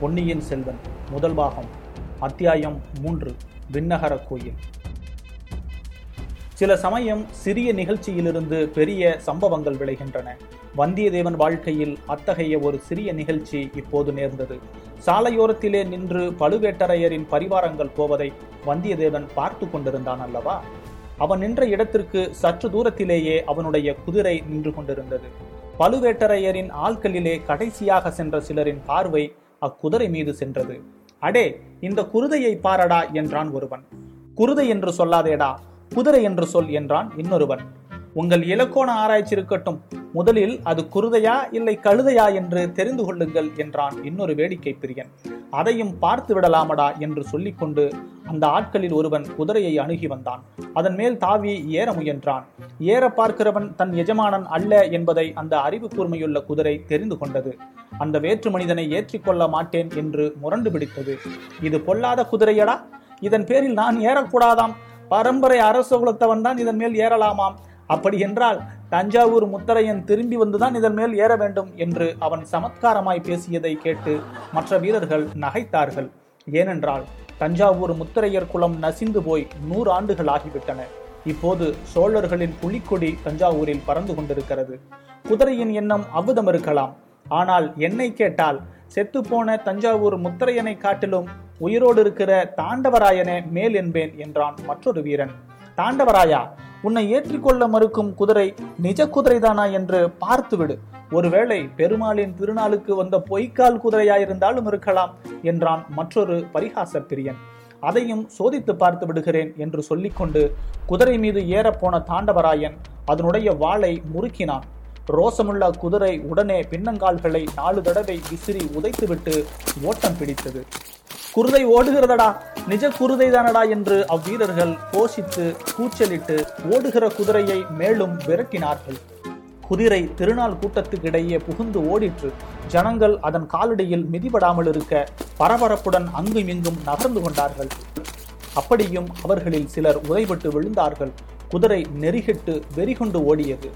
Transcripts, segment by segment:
பொன்னியின் செல்வன் முதல் பாகம் அத்தியாயம் மூன்று விண்ணகர கோயில். சில சமயம் சிறிய நிகழ்ச்சியிலிருந்து பெரிய சம்பவங்கள் விளைகின்றன. வந்தியத்தேவன் வாழ்க்கையில் அத்தகைய ஒரு சிறிய நிகழ்ச்சி இப்போது நேர்ந்தது. சாலையோரத்திலே நின்று பழுவேட்டரையரின் பரிவாரங்கள் போவதை வந்தியத்தேவன் பார்த்து கொண்டிருந்தான் அல்லவா? அவன் நின்ற இடத்திற்கு சற்று தூரத்திலேயே அவனுடைய குதிரை நின்று கொண்டிருந்தது. பழுவேட்டரையரின் ஆட்களிலே கடைசியாக சென்ற சிலரின் பார்வை அக்குதிரை மீது சென்றது. அடே இந்த குருதையை பாரடா என்றான் ஒருவன். குருதை என்று சொல்லாதேடா குதிரை என்று சொல் என்றான் இன்னொருவன். உங்கள் இலக்கோண ஆராய்ச்சி இருக்கட்டும். முதலில் அது குருதையா இல்லை கழுதையா என்று தெரிந்து கொள்ளுங்கள் என்றான் இன்னொரு வேடிக்கை பிரியன். அதையும் பார்த்து விடலாமடா என்று சொல்லிக்கொண்டு அந்த ஆட்களில் ஒருவன் குதிரையை அணுகி வந்தான். அதன் மேல் தாவி ஏற முயன்றான். ஏற பார்க்கிறவன் தன் எஜமானன் அல்ல என்பதை அந்த அறிவு கூர்மையுள்ள குதிரை தெரிந்து கொண்டது. அந்த வேற்று மனிதனை ஏற்றிக்கொள்ள மாட்டேன் என்று முரண்டு பிடித்தது. இது பொல்லாத குதிரையடா. இதன் பேரில் நான் ஏறக்கூடாதாம். பரம்பரை அரச குலத்தவன் தான் இதன் மேல் ஏறலாமாம். அப்படி என்றால் தஞ்சாவூர் முத்தரையன் திரும்பி வந்துதான் இதன் மேல் ஏற வேண்டும் என்று அவன் சமத்காரமாய் பேசியதை கேட்டு மற்ற வீரர்கள் நகைத்தார்கள். ஏனென்றால் தஞ்சாவூர் முத்தரையர் குலம் நசிந்து போய் நூறு ஆண்டுகள் ஆகிவிட்டன. இப்போது சோழர்களின் புலிக்கொடி தஞ்சாவூரில் பறந்து கொண்டிருக்கிறது. குதிரையின் எண்ணம் அவ்விதம் இருக்கலாம். ஆனால் என்னை கேட்டால் செத்துப்போன தஞ்சாவூர் முத்தரையனை காட்டிலும் உயிரோடு இருக்கிற தாண்டவராயனே மேல் என்பேன் என்றான் மற்றொரு வீரன். தாண்டவராயா உன்னை ஏற்றிக்கொள்ள மறுக்கும் குதிரை நிஜ குதிரைதானா என்று பார்த்துவிடு. ஒருவேளை பெருமாளின் திருநாளுக்கு வந்த பொய்க்கால் குதிரையாயிருந்தாலும் இருக்கலாம் என்றான் மற்றொரு பரிகாச பிரியன் அதையும் சோதித்து பார்த்து விடுகிறேன் என்று சொல்லிக்கொண்டு குதிரை மீது ஏறப்போன தாண்டவராயன் அதனுடைய வாளை முறுக்கினான். ரோசமுள்ள குதிரை உடனே பின்னங்கால்களை நாலு தடவை விசிறி உதைத்துவிட்டு ஓட்டம் பிடித்தது. குருதை ஓடுகிறதடா? நிஜ குருதை தானடா என்று அவ்வீரர்கள் கோஷித்து கூச்சலிட்டு ஓடுகிற குதிரையை மேலும் விரட்டினார்கள். குதிரை திருநாள் கூட்டத்துக்கிடையே புகுந்து ஓடிற்று. ஜனங்கள் அதன் காலடியில் மிதிபடாமல் இருக்க பரபரப்புடன் அங்கும் இங்கும் நகர்ந்து கொண்டார்கள். அப்படியும் அவர்களில் சிலர் உதைபட்டு விழுந்தார்கள். குதிரை நெறிகிட்டு வெறிகொண்டு ஓடியது.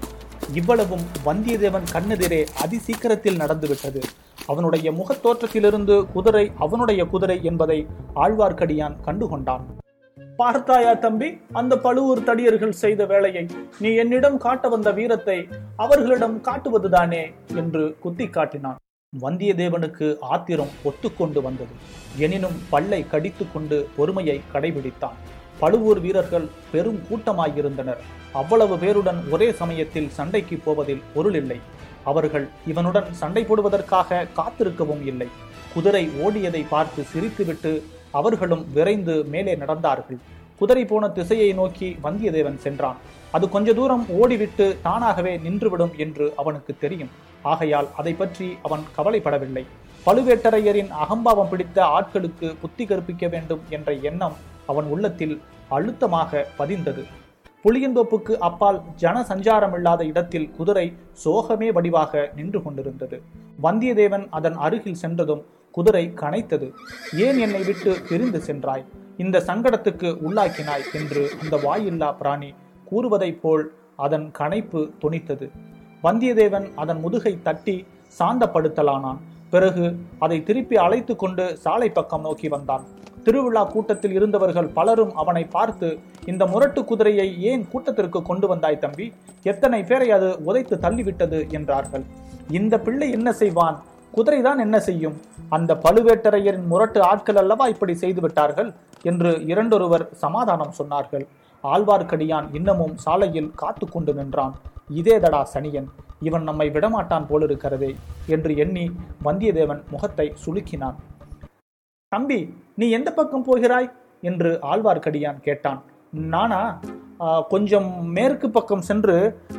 இவ்வளவும் வந்தியத்தேவன் கண்ணெதிரே அதிசீக்கிரத்தில் நடந்துவிட்டது. அவனுடைய முகத்தோற்றத்திலிருந்து குதிரை அவனுடைய குதிரை என்பதை ஆழ்வார்க்கடியான் கண்டுகொண்டான். பார்த்தாயா தம்பி அந்த பழுவூர் தடியர்கள் செய்த வேலையை நீ என்னிடம் காட்ட வந்த வீரத்தை அவர்களிடம் காட்டுவதுதானே என்று குத்தி காட்டினான் வந்தியத்தேவனுக்கு ஆத்திரம் ஒத்துக்கொண்டு வந்தது. எனினும் பல்லை கடித்து கொண்டு பொறுமையை கடைபிடித்தான். பழுவூர் வீரர்கள் பெரும் கூட்டமாயிருந்தனர். அவ்வளவு பேருடன் ஒரே சமயத்தில் சண்டைக்கு போவதில் பொருள் இல்லை அவர்கள் இவனுடன் சண்டை போடுவதற்காக காத்திருக்கவும் இல்லை. குதிரை ஓடியதை பார்த்து சிரித்துவிட்டு அவர்களும் விரைந்து மேலே நடந்தார்கள். குதிரை போன திசையை நோக்கி வந்தியத்தேவன் சென்றான். அது கொஞ்ச தூரம் ஓடிவிட்டு தானாகவே நின்றுவிடும் என்று அவனுக்கு தெரியும். ஆகையால் அதை பற்றி அவன் கவலைப்படவில்லை. பழுவேட்டரையரின் அகம்பாவம் பிடித்த ஆட்களுக்கு புத்தி கற்பிக்க வேண்டும் என்ற எண்ணம் அவன் உள்ளத்தில் அழுத்தமாக பதிந்தது. புளியந்தோப்புக்கு அப்பால் ஜன சஞ்சாரமில்லாத இடத்தில் குதிரை சோகமே வடிவாக நின்று கொண்டிருந்தது. வந்தியத்தேவன் அதன் அருகில் சென்றதும் குதிரை கனைத்தது. ஏன் என்னை விட்டு பிரிந்து சென்றாய்? இந்த சங்கடத்துக்கு உள்ளாக்கினாய் என்று அந்த வாயில்லா பிராணி கூறுவதைப் போல் அதன் கனைப்பு துணித்தது. வந்தியத்தேவன் அதன் முதுகை தட்டி சாந்தப்படுத்தலானான். பிறகு அதை திருப்பி அழைத்து கொண்டு சாலை பக்கம் நோக்கி வந்தான். திருவிழா கூட்டத்தில் இருந்தவர்கள் பலரும் அவனை பார்த்து இந்த முரட்டு குதிரையை ஏன் கூட்டத்திற்கு கொண்டு வந்தாய் தம்பி? எத்தனை பேரை அது உதைத்து தள்ளிவிட்டது என்றார்கள். இந்த பிள்ளை என்ன செய்வான்? குதிரைதான் என்ன செய்யும்? அந்த பழுவேட்டரையரின் முரட்டு ஆட்கள் அல்லவா இப்படி செய்து விட்டார்கள்? என்று இரண்டொருவர் சமாதானம் சொன்னார்கள். ஆழ்வார்க்கடியான் இன்னமும் சாலையில் காத்து கொண்டு நின்றான். இதேதடா சனியன் இவன் நம்மை விடமாட்டான் போலிருக்கிறதே என்று எண்ணி வந்தியத்தேவன் முகத்தை சுலுக்கினான் தம்பி நீ எந்த பக்கம் போகிறாய்? என்று ஆழ்வார்க்கடியான் கேட்டான். நானா கொஞ்சம் மேற்கு பக்கம் சென்று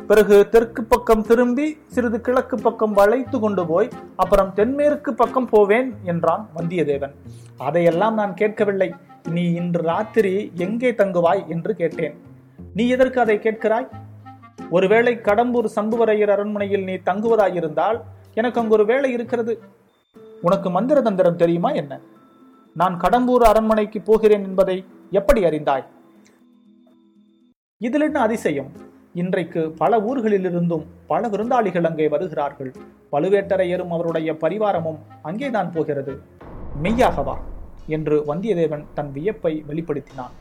பிறகு தெற்கு பக்கம் திரும்பி சிறிது கிழக்கு பக்கம் வளைத்து கொண்டு போய் அப்புறம் தென்மேற்கு பக்கம் போவேன் என்றான் வந்தியத்தேவன். அதையெல்லாம் நான் கேட்கவில்லை. நீ இன்று ராத்திரி எங்கே தங்குவாய்? என்று கேட்டேன். நீ எதற்கு அதை கேட்கிறாய்? ஒருவேளை கடம்பூர் சம்புவரையர் அரண்மனையில் நீ தங்குவதாயிருந்தால் எனக்கு அங்கு ஒரு வேலை இருக்கிறது. உனக்கு மந்திர தந்திரம் தெரியுமா என்ன? நான் கடம்பூர் அரண்மனைக்கு போகிறேன் என்பதை எப்படி அறிந்தாய்? இதில் என்ன அதிசயம்? இன்றைக்கு பல ஊர்களிலிருந்தும் பல விருந்தாளிகள் அங்கே வருகிறார்கள். பழுவேட்டரையரும் அவருடைய பரிவாரமும் அங்கேதான் போகிறது. மெய்யாகவா என்று வந்தியத்தேவன் தன் வியப்பை வெளிப்படுத்தினான்.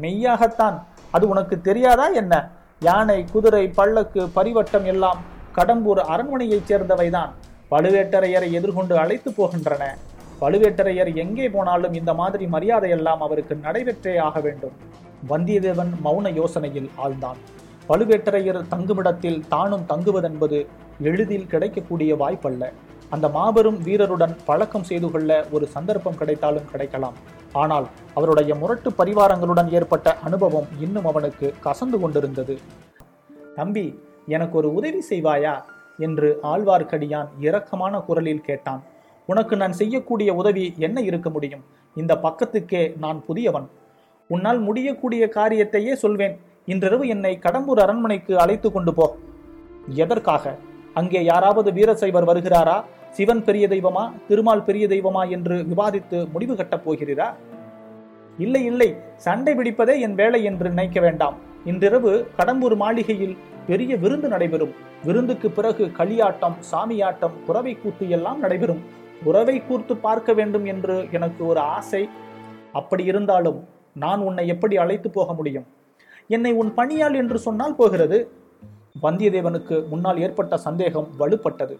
மெய்யாகத்தான்? அது உனக்கு தெரியாதா என்ன? யானை குதிரை பல்லக்கு பரிவட்டம் எல்லாம் கடம்பூர் அரண்மனையைச் சேர்ந்தவைதான். பழுவேட்டரையரை எதிர்கொண்டு அழைத்து போகின்றன. பழுவேட்டரையர் எங்கே போனாலும் இந்த மாதிரி மரியாதையெல்லாம் அவருக்கு நடைபெற்றே ஆக வேண்டும். வந்தியத்தேவன் மௌன யோசனையில் ஆழ்ந்தான். பழுவேட்டரையர் தங்குமிடத்தில் தானும் தங்குவதென்பது எளிதில் கிடைக்கக்கூடிய வாய்ப்பல்ல. அந்த மாபெரும் வீரருடன் பழக்கம் செய்து கொள்ள ஒரு சந்தர்ப்பம் கிடைத்தாலும் கிடைக்கலாம். ஆனால் அவருடைய முரட்டு பரிவாரங்களுடன் ஏற்பட்ட அனுபவம் இன்னும் அவனுக்கு கசந்து கொண்டிருந்தது. தம்பி எனக்கு ஒரு உதவி செய்வாயா? என்று ஆழ்வார்க்கடியான் இரக்கமான குரலில் கேட்டான். உனக்கு நான் செய்யக்கூடிய உதவி என்ன இருக்க முடியும்? இந்த பக்கத்துக்கே நான் புதியவன். உன்னால் முடியக்கூடிய காரியத்தையே சொல்வேன். இன்றிரவு என்னை கடம்பூர் அரண்மனைக்கு அழைத்து கொண்டு போ. எதற்காக? அங்கே யாராவது வீரசைவர் வருகிறாரா? சிவன் பெரிய தெய்வமா? திருமால் பெரிய தெய்வமா? என்று விவாதித்து முடிவு கட்டப் போகிறீரா? இல்லை இல்லை. சண்டை பிடிப்பதே என் வேலை என்று நினைக்க வேண்டாம். இன்றிரவு கடம்பூர் மாளிகையில் பெரிய விருந்து நடைபெறும். விருந்துக்கு பிறகு களியாட்டம் சாமியாட்டம் குறவை கூத்து எல்லாம் நடைபெறும். உறவை கூர்த்து பார்க்க வேண்டும் என்று எனக்கு ஒரு ஆசை. அப்படி இருந்தாலும் நான் உன்னை எப்படி அழைத்து போக முடியும்? என்னை உன் பணியாள் என்று சொன்னால் போகிறது. வந்தியத்தேவனுக்கு முன்னால் ஏற்பட்ட சந்தேகம் வலுப்பட்டது.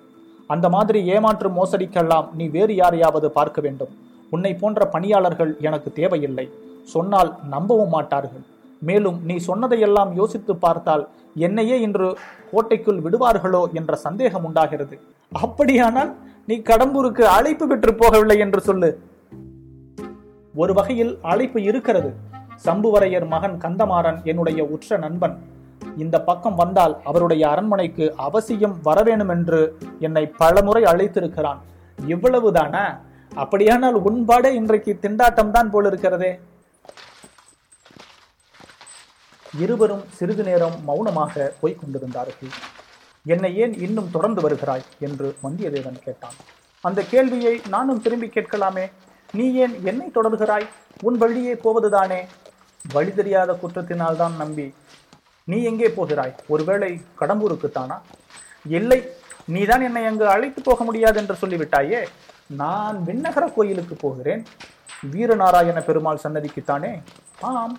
அந்த மாதிரி ஏமாற்று மோசடிக்கெல்லாம் நீ வேறு யாரையாவது பார்க்க வேண்டும். உன்னை போன்ற பணியாளர்கள் எனக்கு தேவையில்லை. சொன்னால் நம்பவும் மாட்டார்கள். மேலும் நீ சொன்னதையெல்லாம் யோசித்து பார்த்தால் என்னையே இன்று கோட்டைக்குள் விடுவார்களோ என்ற சந்தேகம் உண்டாகிறது. அப்படியானால் நீ கடம்பூருக்கு அழைப்பு பெற்று போகவில்லை என்று சொல்லு. ஒரு வகையில் அழைப்பு இருக்கிறது. சம்புவரையர் மகன் கந்தமாறன் என்னுடைய உற்ற நண்பன். இந்த பக்கம் வந்தால் அவருடைய அரண்மனைக்கு அவசியம் வரவேணும் என்று என்னை பலமுறை அழைத்திருக்கிறான். இவ்வளவுதானா? அப்படியானால் உன்பாடே இன்றைக்கு திண்டாட்டம் தான் போல இருக்கிறதே இருவரும் சிறிது நேரம் மௌனமாக போய்க் கொண்டிருந்தார்கள். என்னை ஏன் இன்னும் தொடர்ந்து வருகிறாய்? என்று வந்தியத்தேவன் கேட்டான். அந்த கேள்வியை நானும் திரும்பி கேட்கலாமே. நீ ஏன் என்னை தொடர்கிறாய்? உன் வழியே போவதுதானே? வழி தெரியாத குற்றத்தினால் தான் நம்பி. நீ எங்கே போகிறாய்? ஒருவேளை கடம்பூருக்குத்தானா இல்லை நீதான் என்னை அங்கு அழைத்து போக முடியாது என்று சொல்லிவிட்டாயே. நான் விண்ணகர கோயிலுக்கு போகிறேன். வீரநாராயண பெருமாள் சன்னதிக்குத்தானே ஆம்.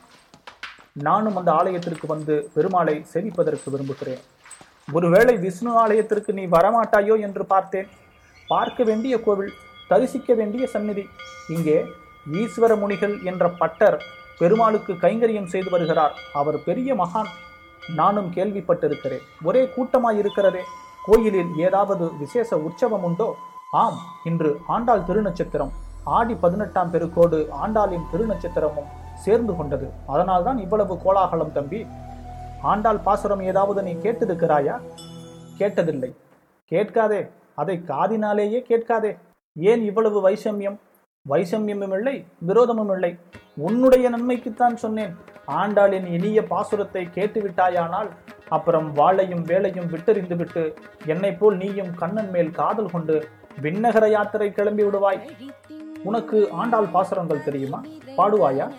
நானும் அந்த ஆலயத்திற்கு வந்து பெருமாளை செவிப்பதற்கு விரும்புகிறேன். ஒருவேளை விஷ்ணு ஆலயத்திற்கு நீ வரமாட்டாயோ என்று பார்த்தேன். பார்க்க வேண்டிய கோவில் தரிசிக்க வேண்டிய சந்நிதி. இங்கே ஈஸ்வர முனிகள் என்ற பட்டர் பெருமாளுக்கு கைங்கரியம் செய்து வருகிறார். அவர் பெரிய மகான். நானும் கேள்விப்பட்டிருக்கிறேன். ஒரே கூட்டமாய் இருக்கிறதே கோயிலில் ஏதாவது விசேஷ உற்சவம் உண்டோ ஆம் இன்று ஆண்டாள் திருநட்சத்திரம். ஆடி பதினெட்டாம் பெருக்கோடு ஆண்டாளின் திருநட்சத்திரமும் சேர்ந்து கொண்டது. அதனால்தான் இவ்வளவு கோலாகலம் தம்பி. ஆண்டாள் பாசுரம் ஏதாவது நீ கேட்டிருக்கிறாயா? கேட்டதில்லை. கேட்காதே. அதை காதினாலேயே கேட்காதே. ஏன் இவ்வளவு வைஷமியம்? வைஷமியமும் இல்லை விரோதமும் இல்லை. உன்னுடைய நன்மைக்குத்தான் சொன்னேன். ஆண்டாளின் இனிய பாசுரத்தை கேட்டு விட்டாயானால் அப்புறம் வாளையும் வேலையும் விட்டெறிந்து விட்டு என்னை போல் நீயும் கண்ணன் மேல் காதல் கொண்டு விண்ணகர யாத்திரை கிளம்பி விடுவாய். உனக்கு ஆண்டாள் பாசுரங்கள் தெரியுமா? பாடுவாயா?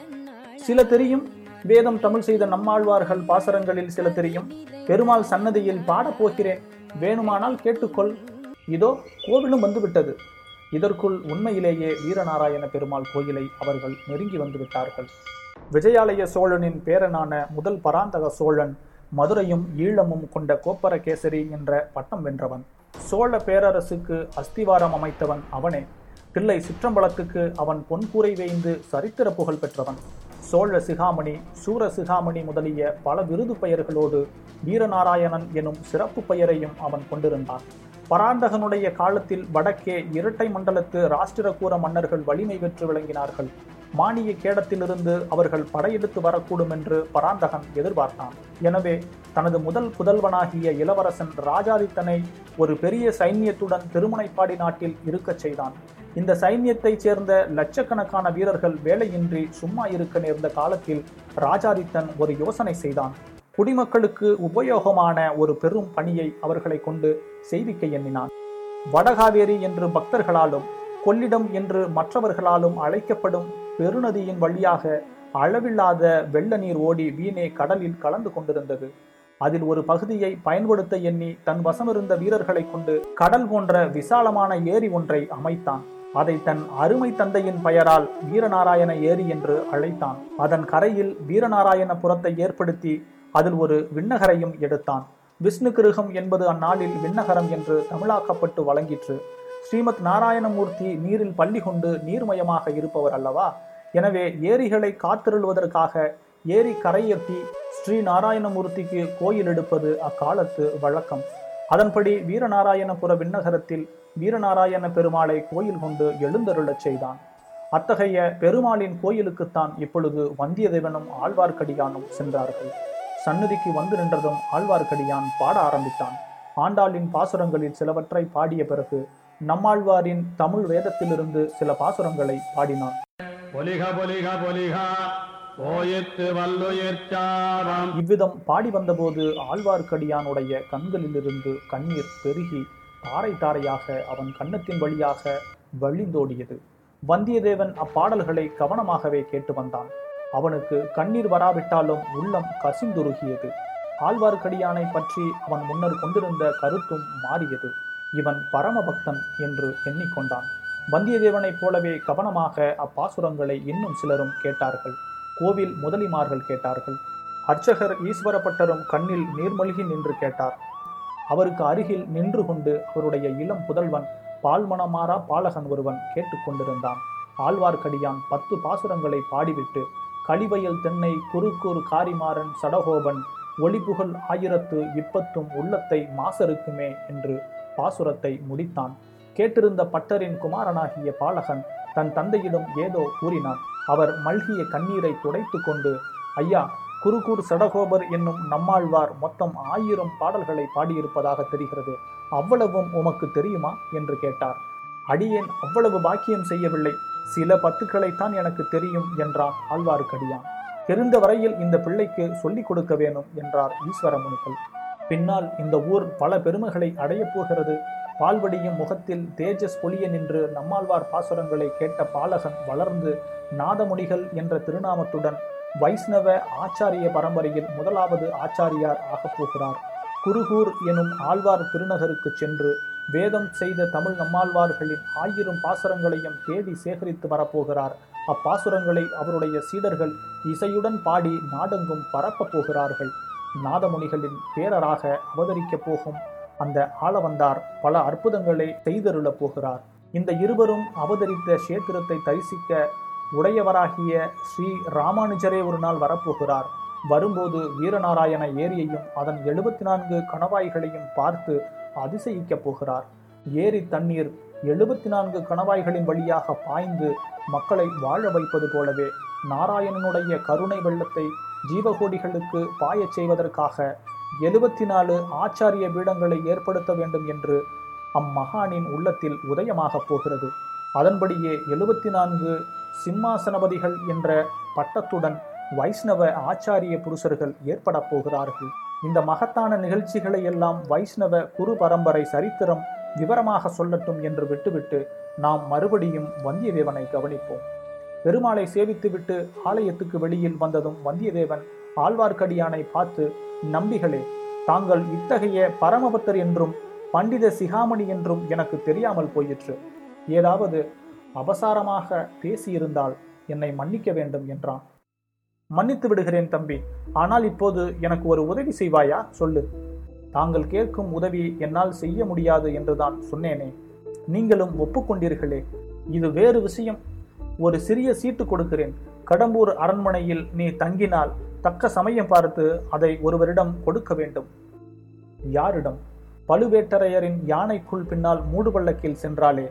சில தெரியும். வேதம் தமிழ் செய்த நம்மாழ்வார்கள் பாசரங்களில் சில தெரியும். பெருமாள் சன்னதியில் பாடப் போகிறேன். வேணுமானால் கேட்டுக்கொள். இதோ கோவிலும் வந்துவிட்டது. இதற்குள் உண்மையிலேயே வீரநாராயண பெருமாள் கோயிலை அவர்கள் நெருங்கி வந்து விட்டார்கள் விஜயாலய சோழனின் பேரனான முதல் பராந்தக சோழன் மதுரையும் ஈழமும் கொண்ட கோப்பரகேசரி என்ற பட்டம் வென்றவன். சோழ பேரரசுக்கு அஸ்திவாரம் அமைத்தவன் அவனே. தில்லை சிற்றம்பலத்துக்கு அவன் பொன்கூரை வேய்ந்து சரித்திர புகழ் பெற்றவன். சோழ சிகாமணி சூர சிகாமணி முதலிய பல விருது பெயர்களோடு வீரநாராயணன் எனும் சிறப்பு பெயரையும் அவன் கொண்டிருந்தான். பராந்தகனுடைய காலத்தில் வடக்கே இரட்டை மண்டலத்து ராஷ்டிரகூர மன்னர்கள் வலிமை பெற்று விளங்கினார்கள். மானிய கேடத்திலிருந்து அவர்கள் படையெடுத்து வரக்கூடும் என்று பராந்தகன் எதிர்பார்த்தான். எனவே தனது முதல் புதல்வனாகிய இளவரசன் ராஜாதித்தனை ஒரு பெரிய சைன்யத்துடன் திருமுனைப்பாடி நாட்டில் இருக்கச் செய்தான். இந்த சைன்யத்தைச் சேர்ந்த லட்சக்கணக்கான வீரர்கள் வேலையின்றி சும்மா இருக்க நேர்ந்த காலத்தில் ராஜாதித்தன் ஒரு யோசனை செய்தான். குடிமக்களுக்கு உபயோகமான ஒரு பெரும் பணியை அவர்களை கொண்டு செய்விக்க எண்ணினான். வடகாவேரி என்று பக்தர்களாலும் கொள்ளிடம் என்று மற்றவர்களாலும் அழைக்கப்படும் பெருநதியின் வழியாக அளவில்லாத வெள்ள நீர் ஓடி வீணே கடலில் கலந்து கொண்டிருந்தது. அதில் ஒரு பகுதியை பயன்படுத்த எண்ணி தன் வசமிருந்த வீரர்களை கொண்டு கடல் போன்ற விசாலமான ஏரி ஒன்றை அமைத்தான். அதை தன் அருமை தந்தையின் பெயரால் வீரநாராயண ஏரி என்று அழைத்தான். அதன் கரையில் வீரநாராயணபுரத்தை ஏற்படுத்தி அதில் ஒரு விண்ணகரையும் எடுத்தான். விஷ்ணு கிருகம் என்பது அந்நாளில் விண்ணகரம் என்று தமிழாக்கப்பட்டு வழங்கிற்று. ஸ்ரீமத் நாராயணமூர்த்தி நீரில் பள்ளி கொண்டு நீர்மயமாக இருப்பவர் அல்லவா? எனவே ஏரிகளை காத்திருள்வதற்காக ஏரி கரையெட்டி ஸ்ரீ நாராயணமூர்த்திக்கு கோயில் எடுப்பது அக்காலத்து வழக்கம். அதன்படி வீரநாராயணபுர விண்ணகரத்தில் வீரநாராயண பெருமாளை கோயில் கொண்டு எழுந்தருளச் செய்தான். அத்தகைய பெருமாளின் கோயிலுக்குத்தான் இப்பொழுது வந்தியத்தேவனும் ஆழ்வார்க்கடியானும் சென்றார்கள். சந்நிதிக்கு வந்து நின்றதும் ஆழ்வார்க்கடியான் பாட ஆரம்பித்தான். ஆண்டாளின் பாசுரங்களில் சிலவற்றை பாடிய பிறகு நம்மாழ்வாரின் தமிழ் வேதத்திலிருந்து சில பாசுரங்களை பாடினான். இவ்விதம் பாடி வந்தபோது ஆழ்வார்க்கடியானுடைய கண்களிலிருந்து கண்ணீர் பெருகி தாரை தாரையாக அவன் கண்ணத்தின் வழியாக வழிந்தோடியது. வந்தியத்தேவன் அப்பாடல்களை கவனமாகவே கேட்டு வந்தான். அவனுக்கு கண்ணீர் வராவிட்டாலும் உள்ளம் கசிந்துருகியது. ஆழ்வார்க்கடியானை பற்றி அவன் முன்னர் கொண்டிருந்த கருத்தும் மாறியது. இவன் பரமபக்தன் என்று எண்ணிக்கொண்டான். வந்தியத்தேவனைப் போலவே கவனமாக அப்பாசுரங்களை இன்னும் சிலரும் கேட்டார்கள். கோவில் முதலிமார்கள் கேட்டார்கள். அர்ச்சகர் ஈஸ்வரப்பட்டரும் கண்ணில் நீர்மொழ்கி நின்று கேட்டார். அவருக்கு அருகில் நின்று கொண்டு அவருடைய இளம் புதல்வன் பால்மணமாறா பாலகன் ஒருவன் கேட்டுக்கொண்டிருந்தான் ஆழ்வார்க்கடியான் பத்து பாசுரங்களை பாடிவிட்டு கழிவயல் தென்னை குறுக்கூர் காரிமாறன் சடகோபன் ஒளிபுகழ் ஆயிரத்து இப்பத்தும் உள்ளத்தை மாசருக்குமே என்று பாசுரத்தை முடித்தான். கேட்டிருந்த பட்டரின் குமாரனாகிய பாலகன் தன் தந்தையிடம் ஏதோ கூறினான். அவர் மல்கிய கண்ணீரை துடைத்து கொண்டு ஐயா குருகூர் சடகோபர் என்னும் நம்மாழ்வார் மொத்தம் ஆயிரம் பாடல்களை பாடியிருப்பதாக தெரிகிறது. அவ்வளவும் உமக்கு தெரியுமா? என்று கேட்டார். அடியேன் அவ்வளவு பாக்கியம் செய்யவில்லை. சில பத்துக்களைத்தான் எனக்கு தெரியும் என்றான் ஆழ்வார்க்கடியான். தெரிந்த வரையில் இந்த பிள்ளைக்கு சொல்லிக் கொடுக்க வேணும் என்றார் ஈஸ்வரமுனிகள். பின்னால் இந்த ஊர் பல பெருமைகளை அடையப் போகிறது. பால்வடியும் முகத்தில் தேஜஸ் பொலிய நின்று நம்மாழ்வார் பாசுரங்களை கேட்ட பாலகன் வளர்ந்து நாதமுனிகள் என்ற திருநாமத்துடன் வைஷ்ணவ ஆச்சாரிய பரம்பரையில் முதலாவது ஆச்சாரியார் ஆகப் போகிறார். குருகூர் எனும் ஆழ்வார் திருநகருக்கு சென்று வேதம் செய்த தமிழ் நம்மாழ்வார்களின் ஆயிரம் பாசுரங்களையும் தேடி சேகரித்து வரப்போகிறார். அப்பாசுரங்களை அவருடைய சீடர்கள் இசையுடன் பாடி நாடெங்கும் பரப்பப் போகிறார்கள். நாதமுனிகளின் பேரராக அவதரிக்கப் போகும் அந்த ஆளவந்தார் பல அற்புதங்களை செய்தருளப் போகிறார். இந்த இருவரும் அவதரித்த சேத்திரத்தை தரிசிக்க உடையவராகிய ஸ்ரீ ராமானுஜரே ஒரு நாள் வரப்போகிறார். வரும்போது வீரநாராயண ஏரியையும் அதன் எழுபத்தி நான்கு கணவாய்களையும் பார்த்து அதிசயிக்கப் போகிறார். ஏரி தண்ணீர் எழுபத்தி நான்கு கணவாய்களின் வழியாக பாய்ந்து மக்களை வாழ வைப்பது போலவே நாராயணனுடைய கருணை வெள்ளத்தை ஜீவகோடிகளுக்கு பாயச் செய்வதற்காக எழுபத்தி நாலு ஆச்சாரிய பீடங்களை ஏற்படுத்த வேண்டும் என்று அம்மகானின் உள்ளத்தில் உதயமாகப் போகிறது. அதன்படியே எழுபத்தி நான்கு சிம்மாசனபதிகள் என்ற பட்டத்துடன் வைஷ்ணவ ஆச்சாரிய புருஷர்கள் ஏற்பட போகிறார்கள். இந்த மகத்தான நிகழ்ச்சிகளை எல்லாம் வைஷ்ணவ குரு பரம்பரை சரித்திரம் விவரமாக சொல்லட்டும் என்று விட்டுவிட்டு நாம் மறுபடியும் வந்தியத்தேவனை கவனிப்போம். பெருமாளை சேவித்துவிட்டு ஆலயத்துக்கு வெளியில் வந்ததும் வந்தியத்தேவன் ஆழ்வார்க்கடியானை பார்த்து நம்பிகளே தாங்கள் இத்தகைய பரமபத்தர் என்றும் பண்டித சிகாமணி என்றும் எனக்கு தெரியாமல் போயிற்று. ஏதாவது அபசாரமாக பேசியிருந்தால் என்னை மன்னிக்க வேண்டும் என்றான். மன்னித்து விடுகிறேன் தம்பி ஆனால் இப்போது எனக்கு ஒரு உதவி செய்வாயா? சொல்லு. தாங்கள் கேட்கும் உதவி என்னால் செய்ய முடியாது என்றுதான் சொன்னேனே. நீங்களும் ஒப்புக்கொண்டீர்களே. இது வேறு விஷயம். ஒரு சிறிய சீட்டு கொடுக்கிறேன். கடம்பூர் அரண்மனையில் நீ தங்கினால் தக்க சமயம் பார்த்து அதை ஒருவரிடம் கொடுக்க வேண்டும். யாரிடம்? பழுவேட்டரையரின் யானைக்குள் பின்னால் மூடுபள்ளக்கில் சென்றாலே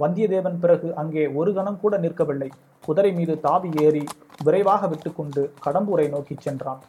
வந்தியத்தேவன் பிறகு அங்கே ஒரு கணம் கூட நிற்கவில்லை. குதிரை மீது தாவி ஏறி விரைவாக விட்டுக்கொண்டு கடம்பூரை நோக்கிச் சென்றான்.